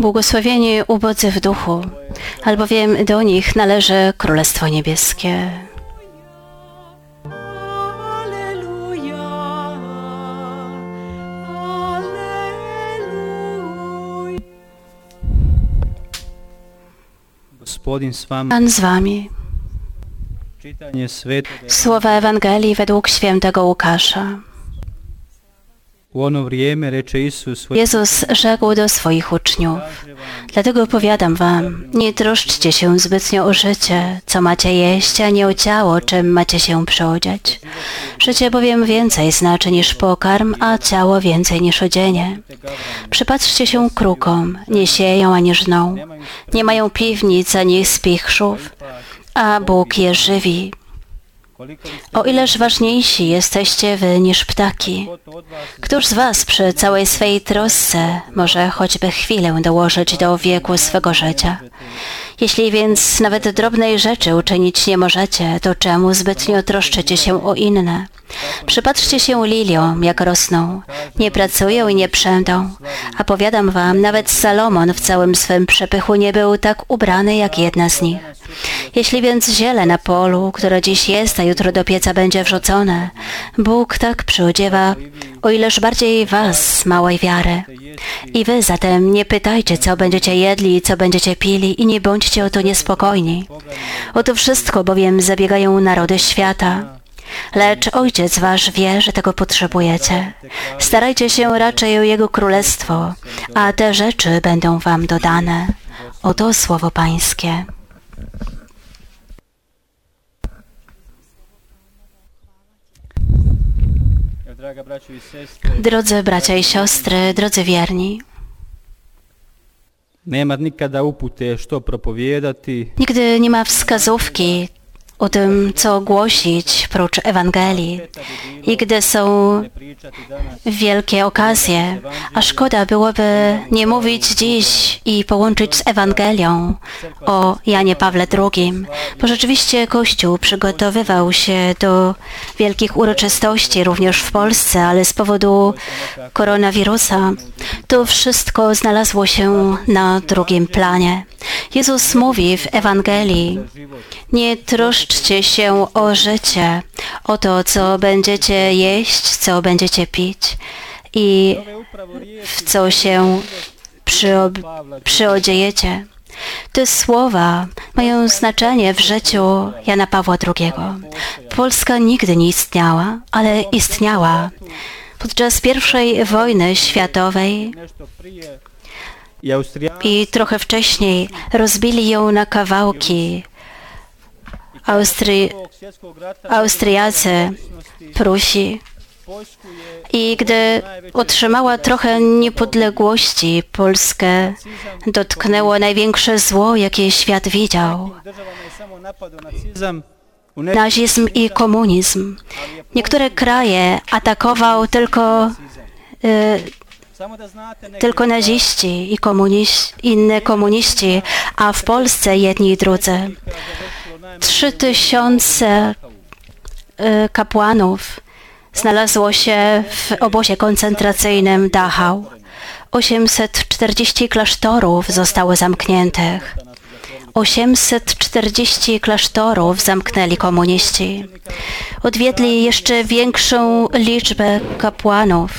Błogosławieni ubodzy w duchu, albowiem do nich należy Królestwo Niebieskie. Pan z wami. Słowa Ewangelii według świętego Łukasza. Jezus rzekł do swoich uczniów, dlatego powiadam wam, nie troszczcie się zbytnio o życie, co macie jeść, a nie o ciało, czym macie się przyodziać. Życie bowiem więcej znaczy niż pokarm, a ciało więcej niż odzienie. Przypatrzcie się krukom, nie sieją ani żną, nie mają piwnic ani spichrzów, a Bóg je żywi. O ileż ważniejsi jesteście wy niż ptaki. Któż z was przy całej swej trosce może choćby chwilę dołożyć do wieku swego życia? Jeśli więc nawet drobnej rzeczy uczynić nie możecie, to czemu zbytnio troszczycie się o inne? Przypatrzcie się liliom, jak rosną. Nie pracują i nie przędą. A powiadam wam, nawet Salomon w całym swym przepychu nie był tak ubrany jak jedna z nich. Jeśli więc ziele na polu, które dziś jest, a jutro do pieca będzie wrzucone, Bóg tak przyodziewa, o ileż bardziej was, małej wiary. I wy zatem nie pytajcie, co będziecie jedli co będziecie pili i nie bądźcie o to niespokojni. O to wszystko bowiem zabiegają narody świata. Lecz Ojciec Wasz wie, że tego potrzebujecie. Starajcie się raczej o Jego Królestwo, a te rzeczy będą Wam dodane. Oto słowo Pańskie. Drodzy bracia i siostry, drodzy wierni, nigdy nie ma wskazówki o tym, co głosić prócz Ewangelii. I gdy są wielkie okazje, a szkoda byłoby nie mówić dziś i połączyć z Ewangelią o Janie Pawle II, bo rzeczywiście Kościół przygotowywał się do wielkich uroczystości również w Polsce, ale z powodu koronawirusa to wszystko znalazło się na drugim planie. Jezus mówi w Ewangelii, nie troszczcie się o życie, o to, co będziecie jeść, co będziecie pić i w co się przyodziejecie. Te słowa mają znaczenie w życiu Jana Pawła II. Polska nigdy nie istniała, ale istniała. Podczas I wojny światowej i trochę wcześniej rozbili ją na kawałki. Rata Austriacy, Prusi. I gdy otrzymała trochę niepodległości, Polskę dotknęło największe zło, jakie świat widział. Nazizm i komunizm. Niektóre kraje atakował tylko, neke tylko naziści i komuniści, inne komuniści, a w Polsce jedni i drudzy. Trzy tysiące e, kapłanów znalazło się w obozie koncentracyjnym Dachau. 840 klasztorów zostało zamkniętych. 840 klasztorów zamknęli komuniści. Odwiedli jeszcze większą liczbę kapłanów,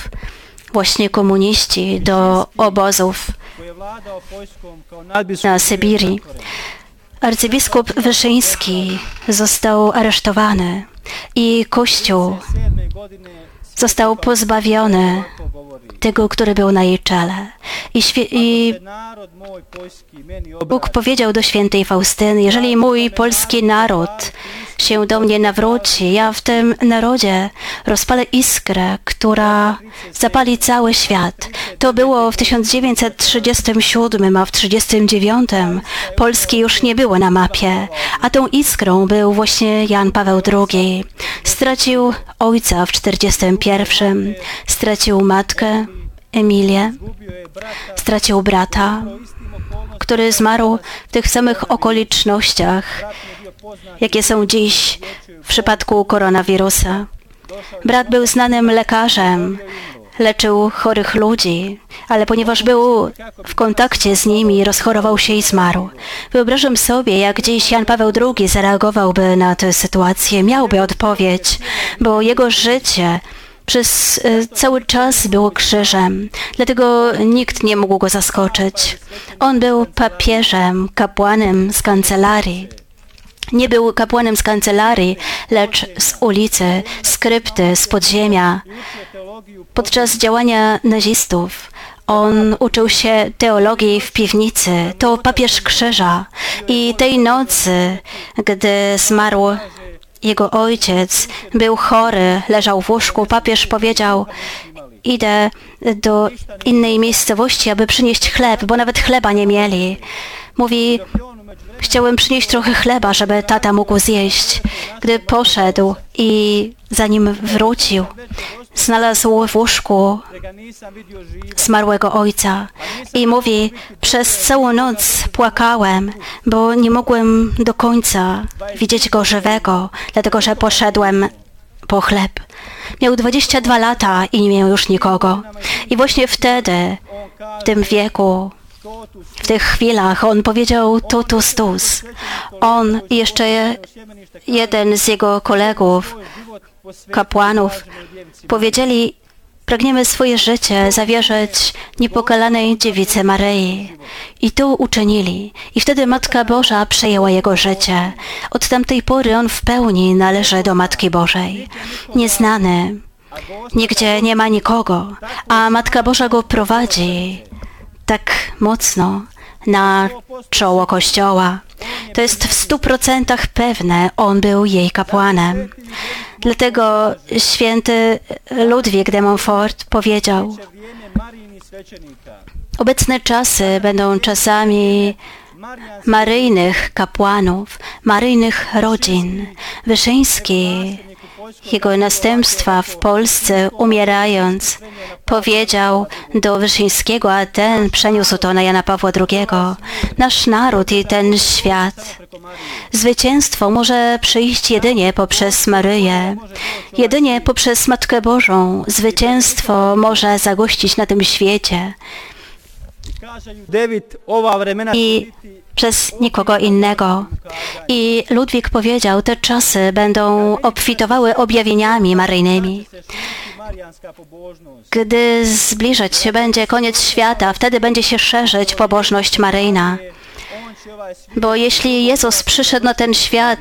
właśnie komuniści, do obozów na Sybirii. Arcybiskup Wyszyński został aresztowany i Kościół 7. godine został pozbawiony tego, który był na jej czele. I, i Bóg powiedział do świętej Faustyny, jeżeli mój polski naród się do mnie nawróci, ja w tym narodzie rozpalę iskrę, która zapali cały świat. To było w 1937, a w 1939 Polski już nie było na mapie, a tą iskrą był właśnie Jan Paweł II. Stracił ojca w 1941, stracił matkę Emilię, stracił brata, który zmarł w tych samych okolicznościach, jakie są dziś w przypadku koronawirusa. Brat był znanym lekarzem, leczył chorych ludzi, ale ponieważ był w kontakcie z nimi, rozchorował się i zmarł. Wyobrażam sobie, jak dziś Jan Paweł II zareagowałby na tę sytuację, miałby odpowiedź, bo jego życie przez e, cały czas było krzyżem, dlatego nikt nie mógł go zaskoczyć. On był papieżem, kapłanem z kancelarii. Nie był kapłanem z kancelarii, lecz z ulicy, z krypty, z podziemia. Podczas działania nazistów on uczył się teologii w piwnicy. To papież krzyża. I tej nocy, gdy zmarł jego ojciec, był chory, leżał w łóżku, papież powiedział, idę do innej miejscowości, aby przynieść chleb, bo nawet chleba nie mieli. Mówi, Chciałem przynieść trochę chleba, żeby tata mógł zjeść. Gdy poszedł i zanim wrócił, znalazł w łóżku zmarłego ojca i mówi, przez całą noc płakałem, bo nie mogłem do końca widzieć go żywego, dlatego że poszedłem po chleb. Miał 22 lata i nie miał już nikogo. I właśnie wtedy, w tym wieku, w tych chwilach on powiedział totus tus. On i jeszcze jeden z jego kolegów, kapłanów, powiedzieli, pragniemy swoje życie zawierzyć niepokalanej dziewicy Maryi. I to uczynili. I wtedy Matka Boża przejęła jego życie. Od tamtej pory on w pełni należy do Matki Bożej. Nieznany, nigdzie nie ma nikogo, a Matka Boża go prowadzi tak mocno na czoło Kościoła. To jest w stu procentach pewne, on był jej kapłanem. Dlatego święty Ludwik de Montfort powiedział, obecne czasy będą czasami maryjnych kapłanów, maryjnych rodzin. Wyszyński jego następstwa w Polsce, umierając, powiedział do Wyszyńskiego, a ten przeniósł to na Jana Pawła II. Nasz naród i ten świat. Zwycięstwo może przyjść jedynie poprzez Maryję. Jedynie poprzez Matkę Bożą zwycięstwo może zagościć na tym świecie. I przez nikogo innego. I Ludwik powiedział, te czasy będą obfitowały objawieniami maryjnymi. Gdy zbliżać się będzie koniec świata, wtedy będzie się szerzyć pobożność maryjna. Bo jeśli Jezus przyszedł na ten świat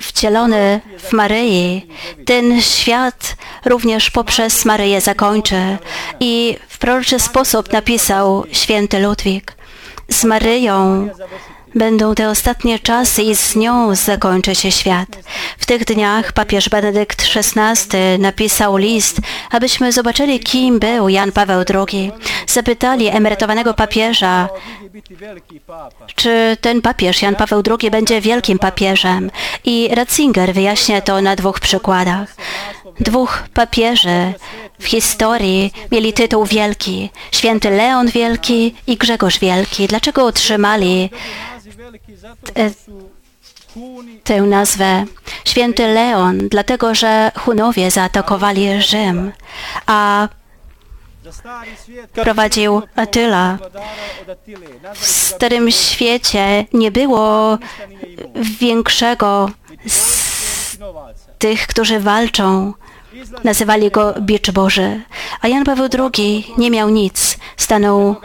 wcielony w Maryi, ten świat również poprzez Maryję zakończy. I w proroczy sposób napisał święty Ludwik z Maryją będą te ostatnie czasy i z nią zakończy się świat. W tych dniach papież Benedykt XVI napisał list, abyśmy zobaczyli, kim był Jan Paweł II. Zapytali emerytowanego papieża, czy ten papież, Jan Paweł II, będzie wielkim papieżem. I Ratzinger wyjaśnia to na dwóch przykładach. Dwóch papieży w historii mieli tytuł wielki. Święty Leon Wielki i Grzegorz Wielki. Dlaczego otrzymali te, tę nazwę? Święty Leon, dlatego że Hunowie zaatakowali Rzym, a prowadził Attila. W Starym Świecie nie było większego z tych, którzy walczą Nazywali go Bicz Boży. A Jan Paweł II nie miał nic. Stanął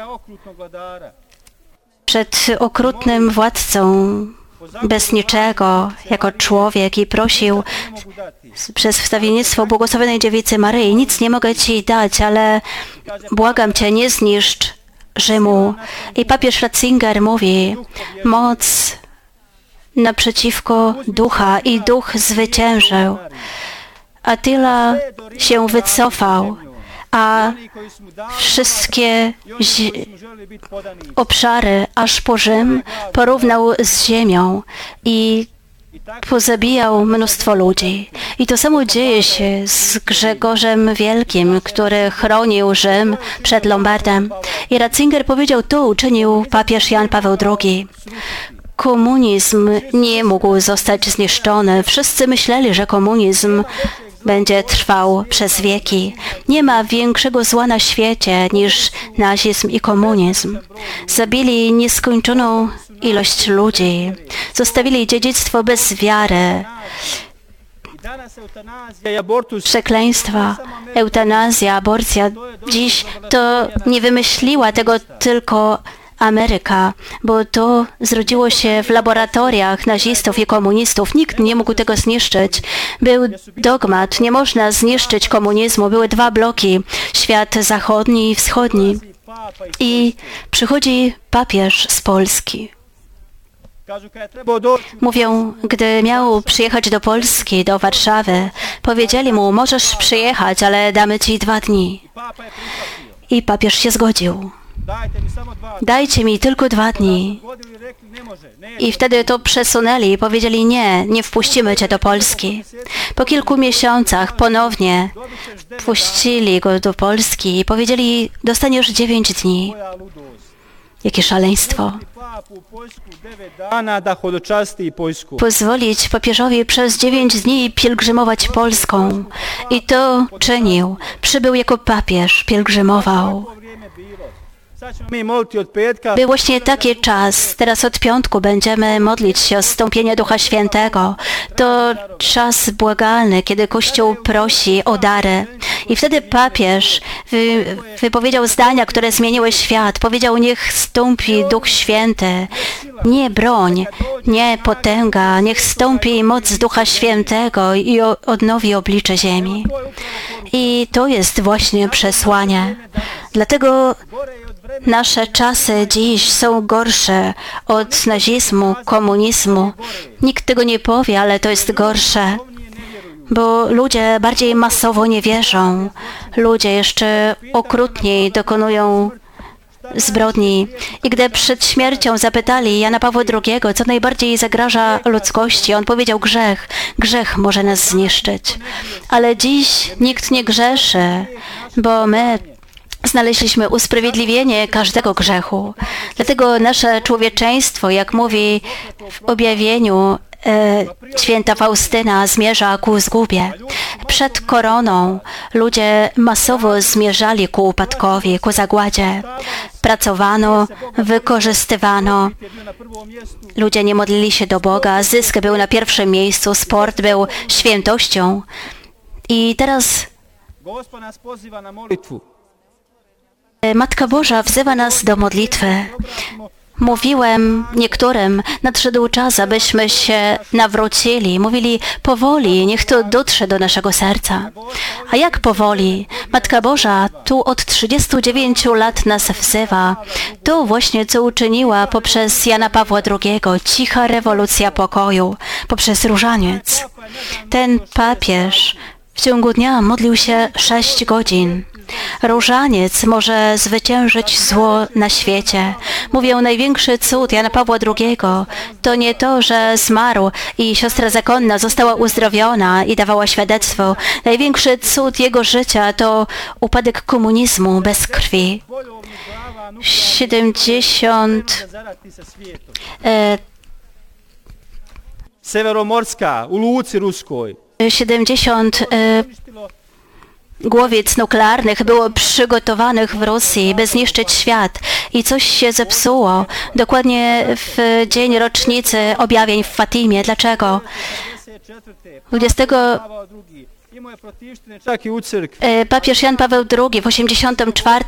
przed okrutnym władcą bez niczego, jako człowiek i prosił przez wstawiennictwo błogosławionej dziewicy Maryi, nic nie mogę Ci dać, ale błagam Cię, nie zniszcz Rzymu. I papież Ratzinger mówi, moc naprzeciwko ducha i duch zwyciężył. Attila się wycofał, a wszystkie obszary aż po Rzym porównał z ziemią i pozabijał mnóstwo ludzi. I to samo dzieje się z Grzegorzem Wielkim, który chronił Rzym przed Lombardem. I Ratzinger powiedział, to uczynił papież Jan Paweł II. Komunizm nie mógł zostać zniszczony. Wszyscy myśleli, że komunizm będzie trwał przez wieki. Nie ma większego zła na świecie niż nazizm i komunizm. Zabili nieskończoną ilość ludzi, zostawili dziedzictwo bez wiary, przekleństwa, eutanazja, aborcja. Dziś to nie wymyśliła tego tylko Ameryka, bo to zrodziło się w laboratoriach nazistów i komunistów. Nikt nie mógł tego zniszczyć. Był dogmat, nie można zniszczyć komunizmu. Były dwa bloki, świat zachodni i wschodni. i przychodzi papież z Polski. Mówią, gdy miał przyjechać do Polski, do Warszawy, powiedzieli mu, możesz przyjechać, ale damy ci dwa dni. I papież się zgodził. Dajcie mi tylko dwa dni. I wtedy to przesunęli i powiedzieli, nie, nie wpuścimy cię do Polski. Po kilku miesiącach ponownie wpuścili go do Polski i powiedzieli, dostaniesz dziewięć dni. Jakie szaleństwo. Pozwolić papieżowi przez dziewięć dni pielgrzymować Polską. I to czynił. Przybył jako papież, pielgrzymował. Był właśnie taki czas. Teraz od piątku będziemy modlić się o zstąpienie Ducha Świętego. To czas błagalny, kiedy Kościół prosi o dary. I wtedy papież wy, wypowiedział zdania, które zmieniły świat. Powiedział, niech stąpi Duch Święty. Nie broń, nie potęga. Niech stąpi moc Ducha Świętego i odnowi oblicze ziemi. I to jest właśnie przesłanie. Dlatego Nasze czasy dziś są gorsze od nazizmu, komunizmu. Nikt tego nie powie, ale to jest gorsze, bo ludzie bardziej masowo nie wierzą. Ludzie jeszcze okrutniej dokonują zbrodni. I gdy przed śmiercią zapytali Jana Pawła II, co najbardziej zagraża ludzkości, on powiedział grzech. Grzech może nas zniszczyć. Ale dziś nikt nie grzeszy, bo my znaleźliśmy usprawiedliwienie każdego grzechu. Dlatego nasze człowieczeństwo, jak mówi w objawieniu e, święta Faustyna, zmierza ku zgubie. Przed koroną ludzie masowo zmierzali ku upadkowi, ku zagładzie. Pracowano, wykorzystywano. Ludzie nie modlili się do Boga, zysk był na pierwszym miejscu, sport był świętością. I teraz Gospa nas poziva na molitvu. e, Matka Boża wzywa nas do modlitwy. Mówiłem niektórym, nadszedł czas, abyśmy się nawrócili. Mówili powoli, niech to dotrze do naszego serca. A jak powoli? Matka Boża tu od 39 lat nas wzywa. To właśnie, co uczyniła poprzez Jana Pawła II, cicha rewolucja pokoju, poprzez różaniec. Ten papież w ciągu dnia modlił się 6 godzin. Różaniec może zwyciężyć zło na świecie. Mówią, największy cud Jana Pawła II to nie to, że zmarł i siostra zakonna została uzdrowiona i dawała świadectwo. Największy cud jego życia to upadek komunizmu bez krwi. Bojovnih glava, nuklearnih 70 da zarati sa svijetom. e, Severomorska, u Luci Ruskoj. 70 e, Głowiec nuklearnych było przygotowanych w Rosji, by zniszczyć świat i coś się zepsuło. Dokładnie w dzień rocznicy objawień w Fatimie. Dlaczego? 54. 20 Pavao II. Imao je protivštine čak i u crkvi. e, papież Jan Paweł II w 84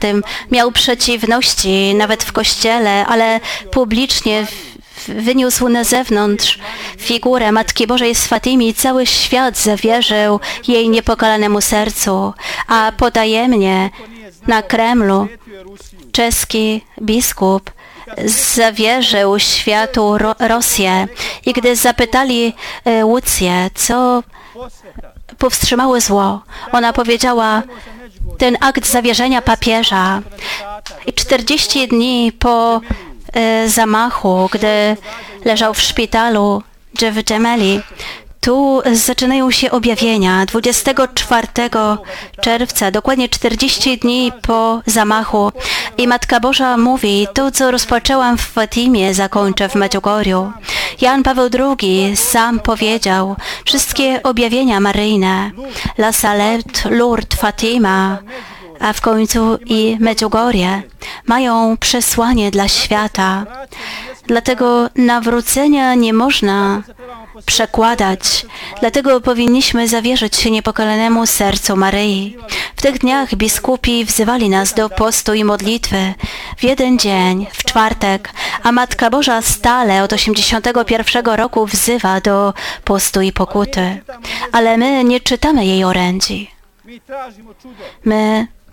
miał przeciwności nawet w kościele, ale publicznie w- wyniósł na zewnątrz figurę Matki Bożej z Fatimi i cały świat zawierzył jej niepokalanemu sercu, a potajemnie na Kremlu czeski biskup zawierzył światu Ro Rosję i gdy zapytali e, Łucję, co Posveta. powstrzymało zło, ona powiedziała, ten akt zawierzenia papieża i 40 dni po e, zamachu, gdy leżał w szpitalu w Dżemeli, tu zaczynają się objawienia. 24 czerwca, dokładnie 40 dni po zamachu. I Matka Boża mówi, to co rozpoczęłam w Fatimie, zakończę w Medjugorju. Jan Paweł II sam powiedział, wszystkie objawienia maryjne, La Salette, Lourdes, Fatima, a w końcu i Medjugorje mają przesłanie dla świata. Dlatego nawrócenia nie można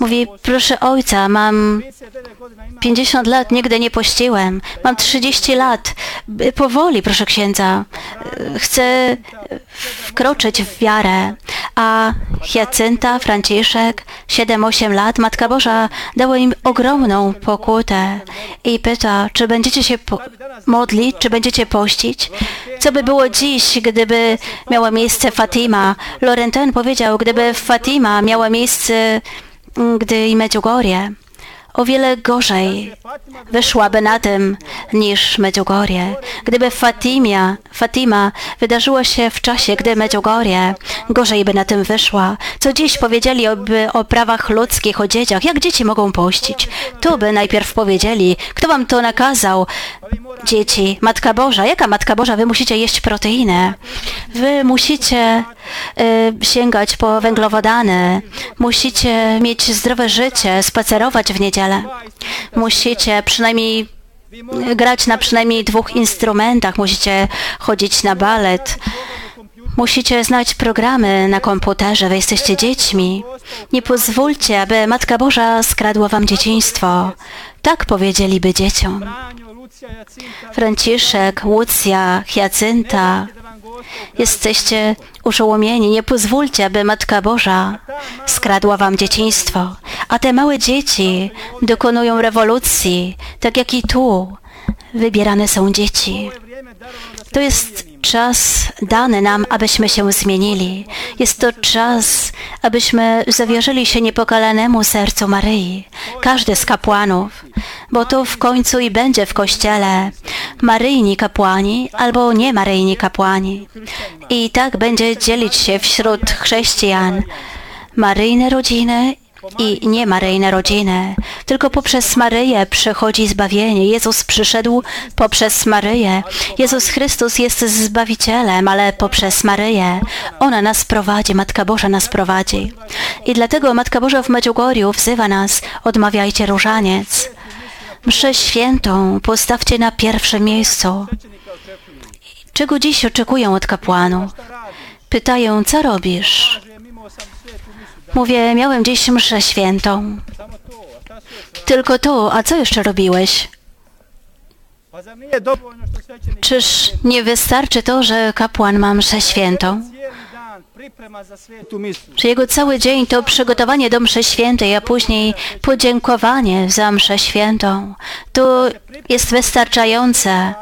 Mówi, proszę ojca, mam 50 lat, nigdy nie pościłem. Mam 30 lat. Powoli, proszę księdza. Chcę wkroczyć w wiarę. A Hiacynta, Franciszek, 7-8 lat, Matka Boża dała im ogromną pokutę i pyta, czy będziecie się modlić, czy będziecie pościć? Co by było dziś, gdyby miała miejsce Fatima? Lorentin powiedział, gdyby Fatima miała miejsce gdy i Medjugorje o wiele gorzej wyszłaby na tym niż Medjugorje. Gdyby Fatimia, Fatima wydarzyło się w czasie, gdy Medjugorje gorzej by na tym wyszła. Co dziś powiedzieliby o prawach ludzkich, o dzieciach. Jak dzieci mogą pościć? Tu by najpierw powiedzieli, kto wam to nakazał? Dzieci, Matka Boża. Jaka Matka Boża? Wy musicie jeść proteinę. Wy musicie y, sięgać po węglowodany. Musicie mieć zdrowe życie, spacerować w niedzielę. Musicie przynajmniej grać na przynajmniej dwóch instrumentach. Musicie chodzić na balet. Musicie znać programy na komputerze, wy jesteście dziećmi. Nie pozwólcie, aby Matka Boża skradła wam dzieciństwo. Tak powiedzieliby dzieciom. Franciszek, Łucja, Hiacynta, jesteście uszołomieni. Nie pozwólcie, aby Matka Boża skradła wam dzieciństwo. A te małe dzieci dokonują rewolucji, tak jak i tu wybierane są dzieci. To jest czas dany nam, abyśmy się zmienili. Jest to czas, abyśmy zawierzyli się niepokalanemu sercu Maryi. Każdy z kapłanów, bo to w końcu i będzie w Kościele. Maryjni kapłani albo nie Maryjni kapłani. I tak będzie dzielić się wśród chrześcijan. Maryjne rodziny i nie Maryjne rodziny. Tylko poprzez Maryję przychodzi zbawienie. Jezus przyszedł poprzez Maryję. Jezus Chrystus jest Zbawicielem, ale poprzez Maryję. Ona nas prowadzi, Matka Boża nas prowadzi. I dlatego Matka Boża w Medjugorju wzywa nas, odmawiajcie różaniec. Mszę świętą postawcie na pierwszym miejscu. Czego dziś oczekują od kapłanów? Pytają, co robisz? Mówię, miałem dziś mszę świętą. Tylko to, a co jeszcze robiłeś? Czyż nie wystarczy to, że kapłan ma mszę świętą? Czy jego cały dzień to przygotowanie do mszy świętej, a później podziękowanie za mszę świętą, to jest wystarczające,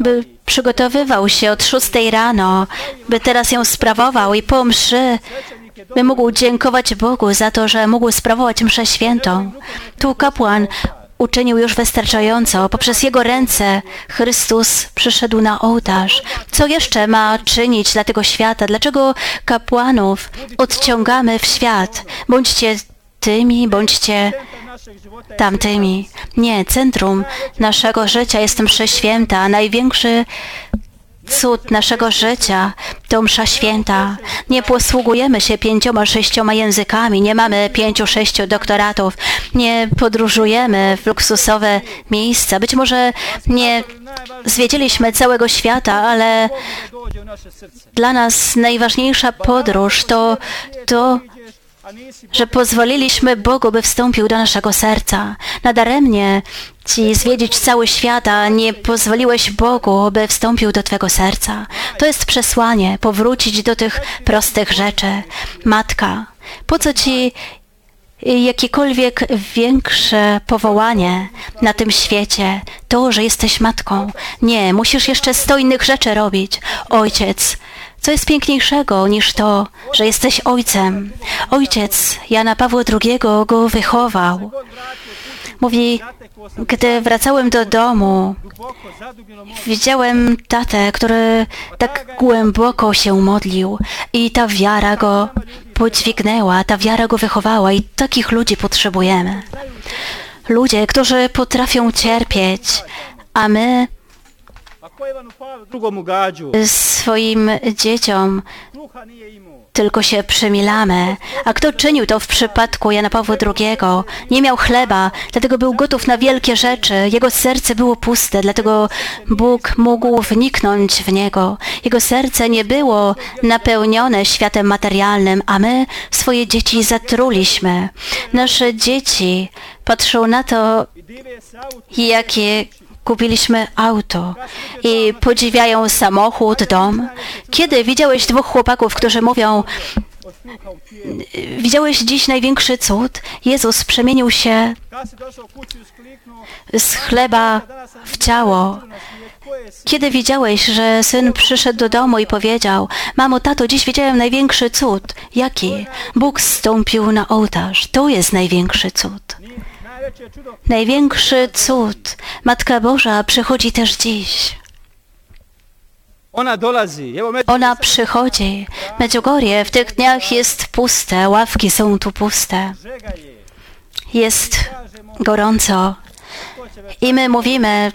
by przygotowywał się od szóstej rano, by teraz ją sprawował i po mszy by mógł dziękować Bogu za to, że mógł sprawować mszę świętą. Tu kapłan uczynił już wystarczająco. Poprzez Jego ręce Chrystus przyszedł na ołtarz. Co jeszcze ma czynić dla tego świata? Dlaczego kapłanów odciągamy w świat? Bądźcie tymi, bądźcie tamtymi. Nie, centrum naszego życia jest msza święta, największy cud naszego życia to msza święta. Nie posługujemy się pięcioma, sześcioma językami, nie mamy pięciu, sześciu doktoratów, nie podróżujemy w luksusowe miejsca. Być może nie zwiedziliśmy całego świata, ale dla nas najważniejsza podróż to to, że pozwoliliśmy Bogu, by wstąpił do naszego serca. Nadaremnie Ci zwiedzić cały świat, a nie pozwoliłeś Bogu, by wstąpił do Twego serca. To jest przesłanie, powrócić do tych prostych rzeczy. Matka, po co Ci jakiekolwiek większe powołanie na tym świecie, to, że jesteś matką. Nie, musisz jeszcze sto innych rzeczy robić. Ojciec, co jest piękniejszego niż to, że jesteś ojcem? Ojciec Jana Pawła II go wychował. Mówi, gdy wracałem do domu, widziałem tatę, który tak głęboko się modlił i ta wiara go podźwignęła, ta wiara go wychowała i takich ludzi potrzebujemy. Ludzie, którzy potrafią cierpieć, a my swoim dzieciom tylko się przemilamy. A kto czynił to w przypadku Jana Pawła II? Nie miał chleba, dlatego był gotów na wielkie rzeczy. Jego serce było puste, dlatego Bóg mógł wniknąć w niego. Jego serce nie było napełnione światem materialnym, a my swoje dzieci zatruliśmy. Nasze dzieci patrzą na to, jakie kupiliśmy auto i podziwiają samochód, dom. Kiedy widziałeś dwóch chłopaków, którzy mówią, widziałeś dziś największy cud? Jezus przemienił się z chleba w ciało. Kiedy widziałeś, że syn przyszedł do domu i powiedział, mamo, tato, dziś widziałem największy cud. Jaki? Bóg zstąpił na ołtarz. To jest największy cud. Największy cud. Matka Boża przychodzi też dziś. Ona przychodzi. Medjugorje w tych dniach jest puste, ławki są tu puste. Jest gorąco. I my mówimy,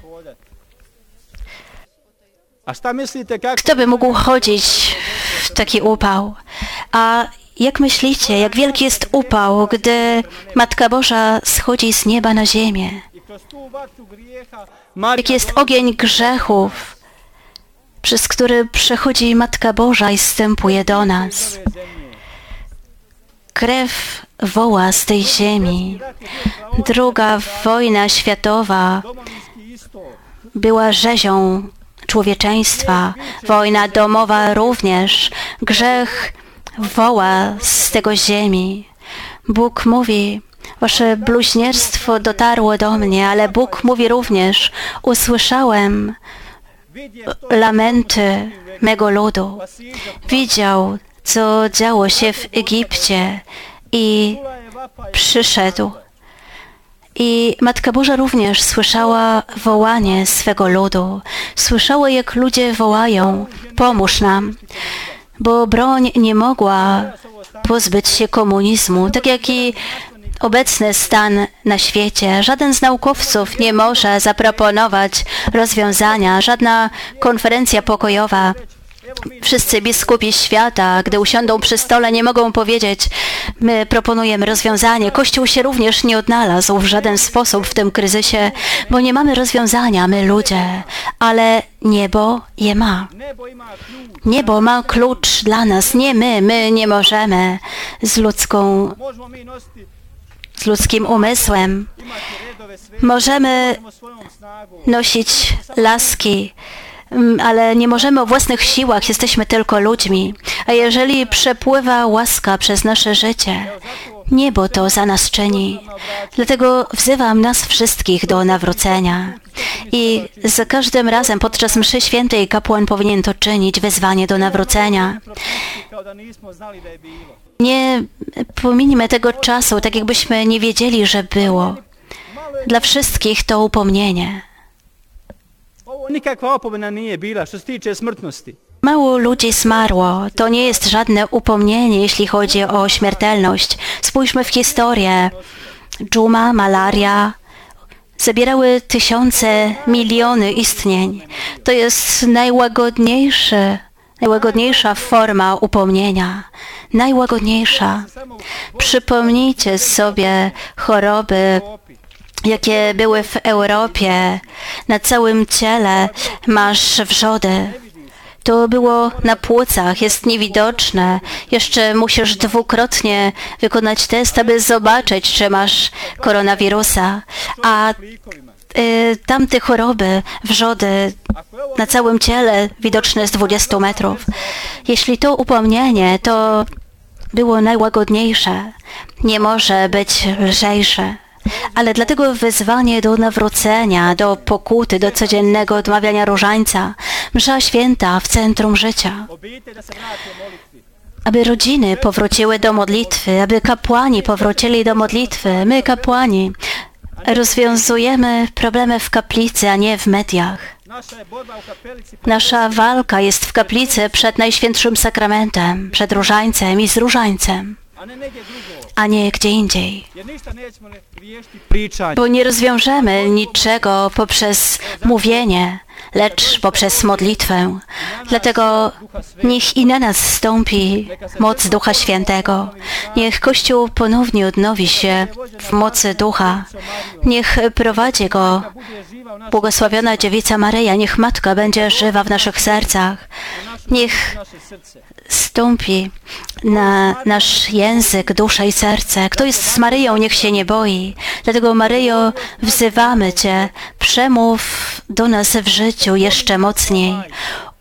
kto by mógł chodzić w taki upał? A jak myślicie, jak wielki jest upał, gdy Matka Boża schodzi z nieba na ziemię? Jak jest ogień grzechów, przez który przechodzi Matka Boża i wstępuje do nas. Krew woła z tej ziemi. Druga wojna światowa była rzezią człowieczeństwa. Wojna domowa również. Grzech woła z tego ziemi. Bóg mówi, wasze bluźnierstwo dotarło do mnie, ale Bóg mówi również, usłyszałem lamenty mego ludu. Widział, co działo się w Egipcie i przyszedł. I Matka Boża również słyszała wołanie swego ludu. Słyszała, jak ludzie wołają: Pomóż nam, bo broń nie mogła pozbyć się komunizmu, tak jak i obecny stan na świecie. Żaden z naukowców nie może zaproponować rozwiązania, żadna konferencja pokojowa. Wszyscy biskupi świata, gdy usiądą przy stole, nie mogą powiedzieć, my proponujemy rozwiązanie. Kościół się również nie odnalazł w żaden sposób w tym kryzysie, bo nie mamy rozwiązania, my ludzie, ale niebo je ma. Niebo ma klucz dla nas, nie my, my nie możemy z ludzką, z ludzkim umysłem. Możemy nosić laski, ale nie możemy o własnych siłach, jesteśmy tylko ludźmi. A jeżeli przepływa łaska przez nasze życie, niebo to za nas czyni. Dlatego wzywam nas wszystkich do nawrócenia. I za każdym razem podczas mszy świętej kapłan powinien to czynić, wezwanie do nawrócenia. Nie pominimy tego czasu, tak jakbyśmy nie wiedzieli, że było. Dla wszystkich to upomnienie. Nikakva opomena nije bila što se tiče smrtnosti. Mało ludzi zmarło. To nie jest żadne upomnienie, jeśli chodzi o śmiertelność. Spójrzmy w historię. Dżuma, malaria zabierały tysiące, miliony istnień. To jest najłagodniejszy, najłagodniejsza forma upomnienia. Najłagodniejsza. Przypomnijcie sobie choroby, jakie były w Europie. Na całym ciele masz wrzody. To było na płucach, jest niewidoczne. Jeszcze musisz dwukrotnie wykonać test, aby zobaczyć, czy masz koronawirusa. A y, tamte choroby, wrzody na całym ciele widoczne z 20 metrów. Jeśli to upomnienie, to było najłagodniejsze, nie może być lżejsze. Ale dlatego wezwanie do nawrócenia, do pokuty, do codziennego odmawiania różańca, msza święta w centrum życia, aby rodziny powróciły do modlitwy, aby kapłani powrócili do modlitwy. My, kapłani, rozwiązujemy problemy w kaplicy, a nie w mediach. Nasza walka jest w kaplicy przed Najświętszym Sakramentem, przed różańcem i z różańcem, a nie gdzie indziej. Bo nie rozwiążemy niczego poprzez mówienie, lecz poprzez modlitwę. Dlatego niech i na nas stąpi moc Ducha Świętego. Niech Kościół ponownie odnowi się w mocy Ducha. Niech prowadzi go błogosławiona Dziewica Maryja. Niech Matka będzie żywa w naszych sercach. Niech stąpi na nasz język, duszę i serce. Kto jest z Maryją, niech się nie boi. Dlatego, Maryjo, wzywamy Cię, przemów do nas w życiu jeszcze mocniej.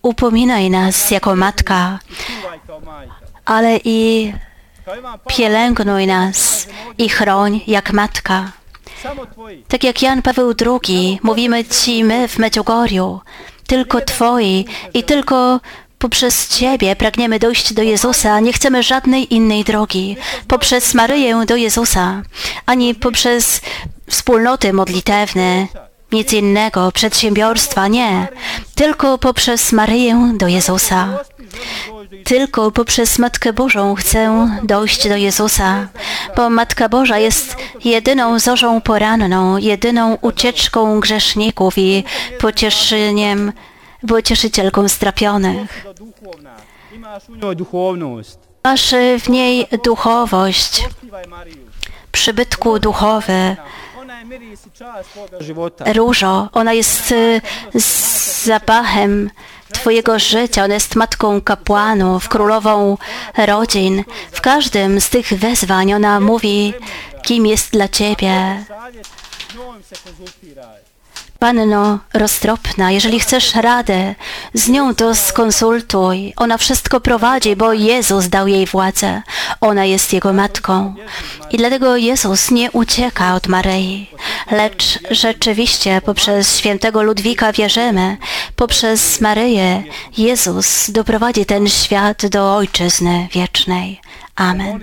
Upominaj nas jako matka, ale i pielęgnuj nas i chroń jak matka. Tak jak Jan Paweł II, mówimy Ci my w Medjugorju, tylko Twoi i tylko poprzez Ciebie pragniemy dojść do Jezusa, nie chcemy żadnej innej drogi. Poprzez Maryję do Jezusa, ani poprzez wspólnoty modlitewne, nic innego, przedsiębiorstwa, nie. Tylko poprzez Maryję do Jezusa. Tylko poprzez Matkę Bożą chcę dojść do Jezusa, bo Matka Boża jest jedyną zorzą poranną, jedyną ucieczką grzeszników i pocieszeniem, pocieszycielką strapionych. Masz w niej duchowość, przybytku duchowy, Różo. Ona jest y, zapachem Twojego życia. Ona jest matką kapłanów, królową rodzin. W każdym z tych wezwań ona mówi, kim jest dla Ciebie. Panno roztropna, jeżeli chcesz radę, z nią to skonsultuj. Ona wszystko prowadzi, bo Jezus dał jej władzę. Ona jest Jego matką. I dlatego Jezus nie ucieka od Maryi, lecz rzeczywiście poprzez świętego Ludwika wierzymy, poprzez Maryję Jezus doprowadzi ten świat do Ojczyzny wiecznej. Amen.